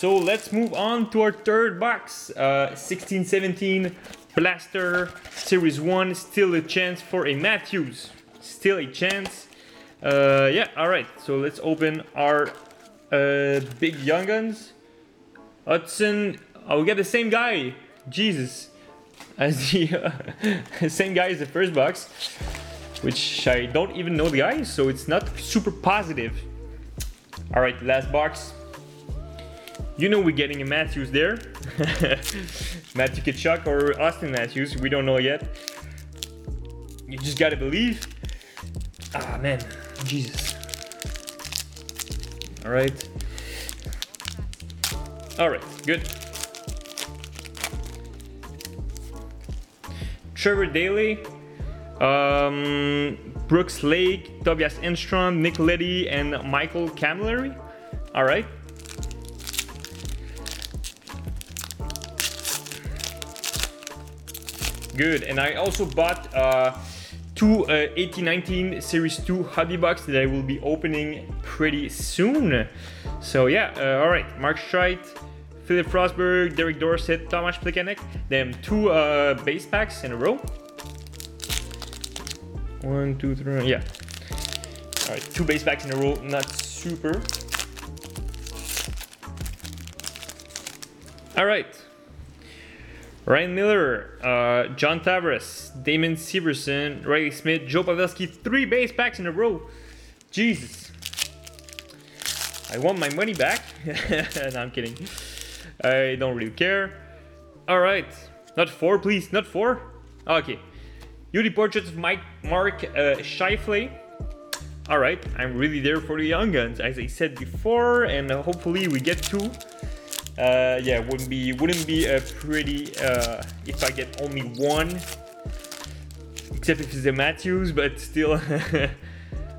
so let's move on to our third box. Uh, 16-17 Blaster Series 1. Still a chance for a Matthews. Still a chance. Uh, yeah, alright. So let's open our uh, big Young Guns. Hudson. Oh, we get the same guy. Jesus. As the uh, same guy as the first box. Which I don't even know the guy, so it's not super positive. Alright, last box. You know we're getting a Matthews there. Matthew Tkachuk or Auston Matthews, we don't know yet. You just gotta believe. Ah man, Jesus. Alright. Alright, good. Trevor Daley, um, Brooks Laich, Tobias Enstrom, Nick Leddy, and Michael Cammalleri. Alright. Good, and I also bought uh, two uh, 1819 Series 2 hobby box that I will be opening pretty soon. So yeah, uh, all right, Mark Streit, Filip Forsberg, Derek Dorsett, Tomasz Plekanec, them two uh, base packs in a row. One, two, three, yeah. All right, two base packs in a row, not super. All right. Ryan Miller, uh, John Tavares, Damon Severson, Reilly Smith, Joe Pavelski, three base packs in a row. Jesus. I want my money back. no, I'm kidding. I don't really care. All right. Not four, please. Not four. Okay. Beauty portraits of Mike Mark uh, Scheifele. All right. I'm really there for the young guns, as I said before, and hopefully we get two. Uh, yeah, wouldn't be wouldn't be a pretty uh, if I get only one, except if it's a Matthews, but still.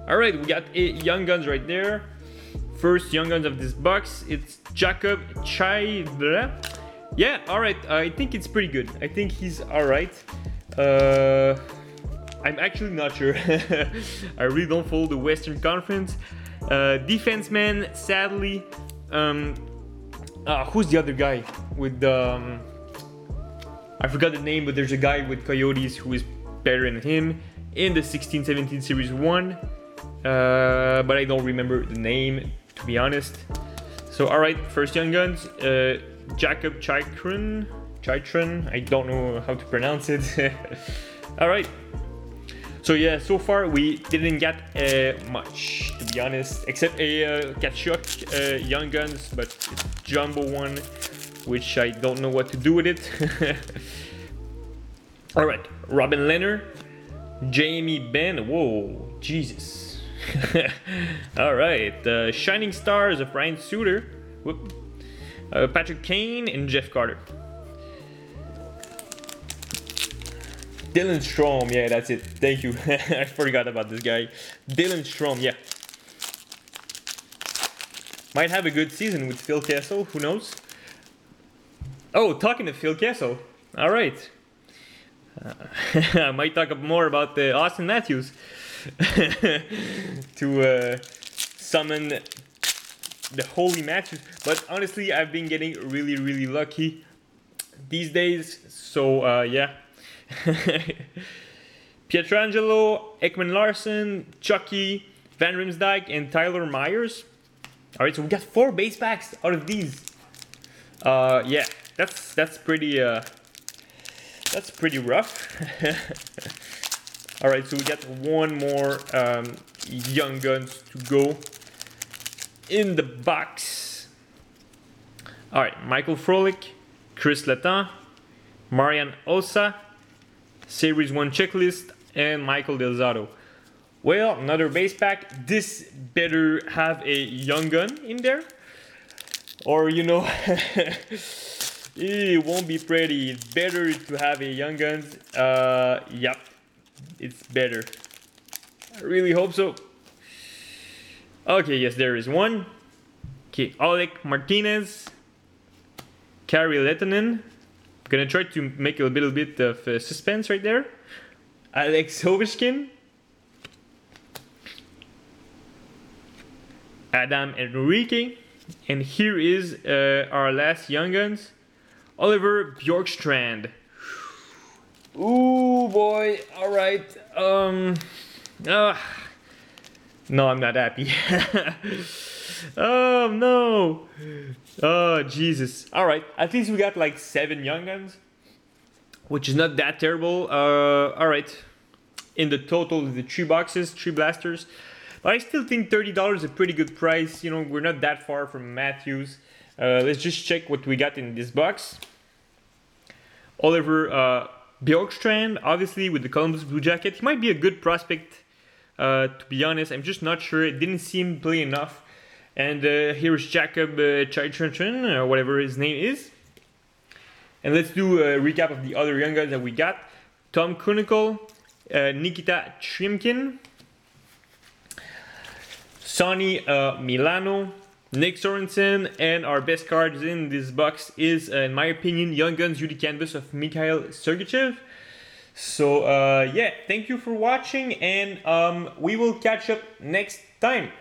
All right, we got eight young guns right there. First young guns of this box, it's Jacob Chai. Yeah, all right. I think it's pretty good. I think he's all right. Uh, I'm actually not sure. I really don't follow the Western Conference. Uh, defense man, sadly. Um, uh, who's the other guy with the? Um, I forgot the name, but there's a guy with Coyotes who is better than him in the 16-17 Series One. Uh, but I don't remember the name to be honest. So all right, first Young Guns, uh, Jakob Chychrun. Chitron, I don't know how to pronounce it. all right. So yeah, so far we didn't get uh, much to be honest, except a uh, Tkachuk uh, Young Guns, but it's jumbo one, which I don't know what to do with it. All right, Robin Leonard, Jamie Benn. Whoa, Jesus. All right, uh, Shining Stars of Ryan Suter, Whoop. Uh, Patrick Kane, and Jeff Carter. Dylan Strome, yeah, that's it. Thank you. I forgot about this guy. Dylan Strome, yeah. Might have a good season with Phil Kessel, who knows? Oh, talking to Phil Kessel. All right. Uh, I might talk more about uh, Auston Matthews to uh, summon the holy Matthews. But honestly, I've been getting really, really lucky these days. So uh, yeah. Pietrangelo, Ekman-Larsson, Chucky, Van Riemsdyk, and Tyler Myers. All right, so we got four base packs out of these. Uh, yeah, that's that's pretty uh, that's pretty rough. All right, so we got one more um, young guns to go in the box. All right, Michael Frolik, Chris Letang, Marian Hossa, Series 1 checklist, and Michael Del Zotto. Well, another base pack. This better have a young gun in there. Or, you know, it won't be pretty. It's better to have a young guns. Uh, yep, it's better. I really hope so. Okay, yes, there is one. Okay, Alec Martinez, Kari Lehtonen. Gonna try to make a little bit of uh, suspense right there. Alex Ovechkin. Adam Henrique. And here is uh, our last Young Guns. Oliver Bjorkstrand. Ooh boy, alright. Um uh, No, I'm not happy. oh no. Oh Jesus. Alright, at least we got like seven Young Guns. Which is not that terrible. Uh alright. In the total, the three boxes, three blasters. But I still think $30 is a pretty good price. You know, we're not that far from Matthews. Uh, let's just check what we got in this box. Oliver uh, Bjorkstrand, obviously with the Columbus Blue Jacket. He might be a good prospect, uh, to be honest. I'm just not sure. It didn't seem play enough. And uh, here's Jacob uh, or whatever his name is. And let's do a recap of the other young guys that we got. Tom Kuhnhackl, uh, Nikita Tryamkin, Sonny uh, Milano, Nick Sorensen, and our best cards in this box is, uh, in my opinion, Young Guns UD Canvas of Mikhail Sergachev. So uh, yeah, thank you for watching, and um, we will catch up next time.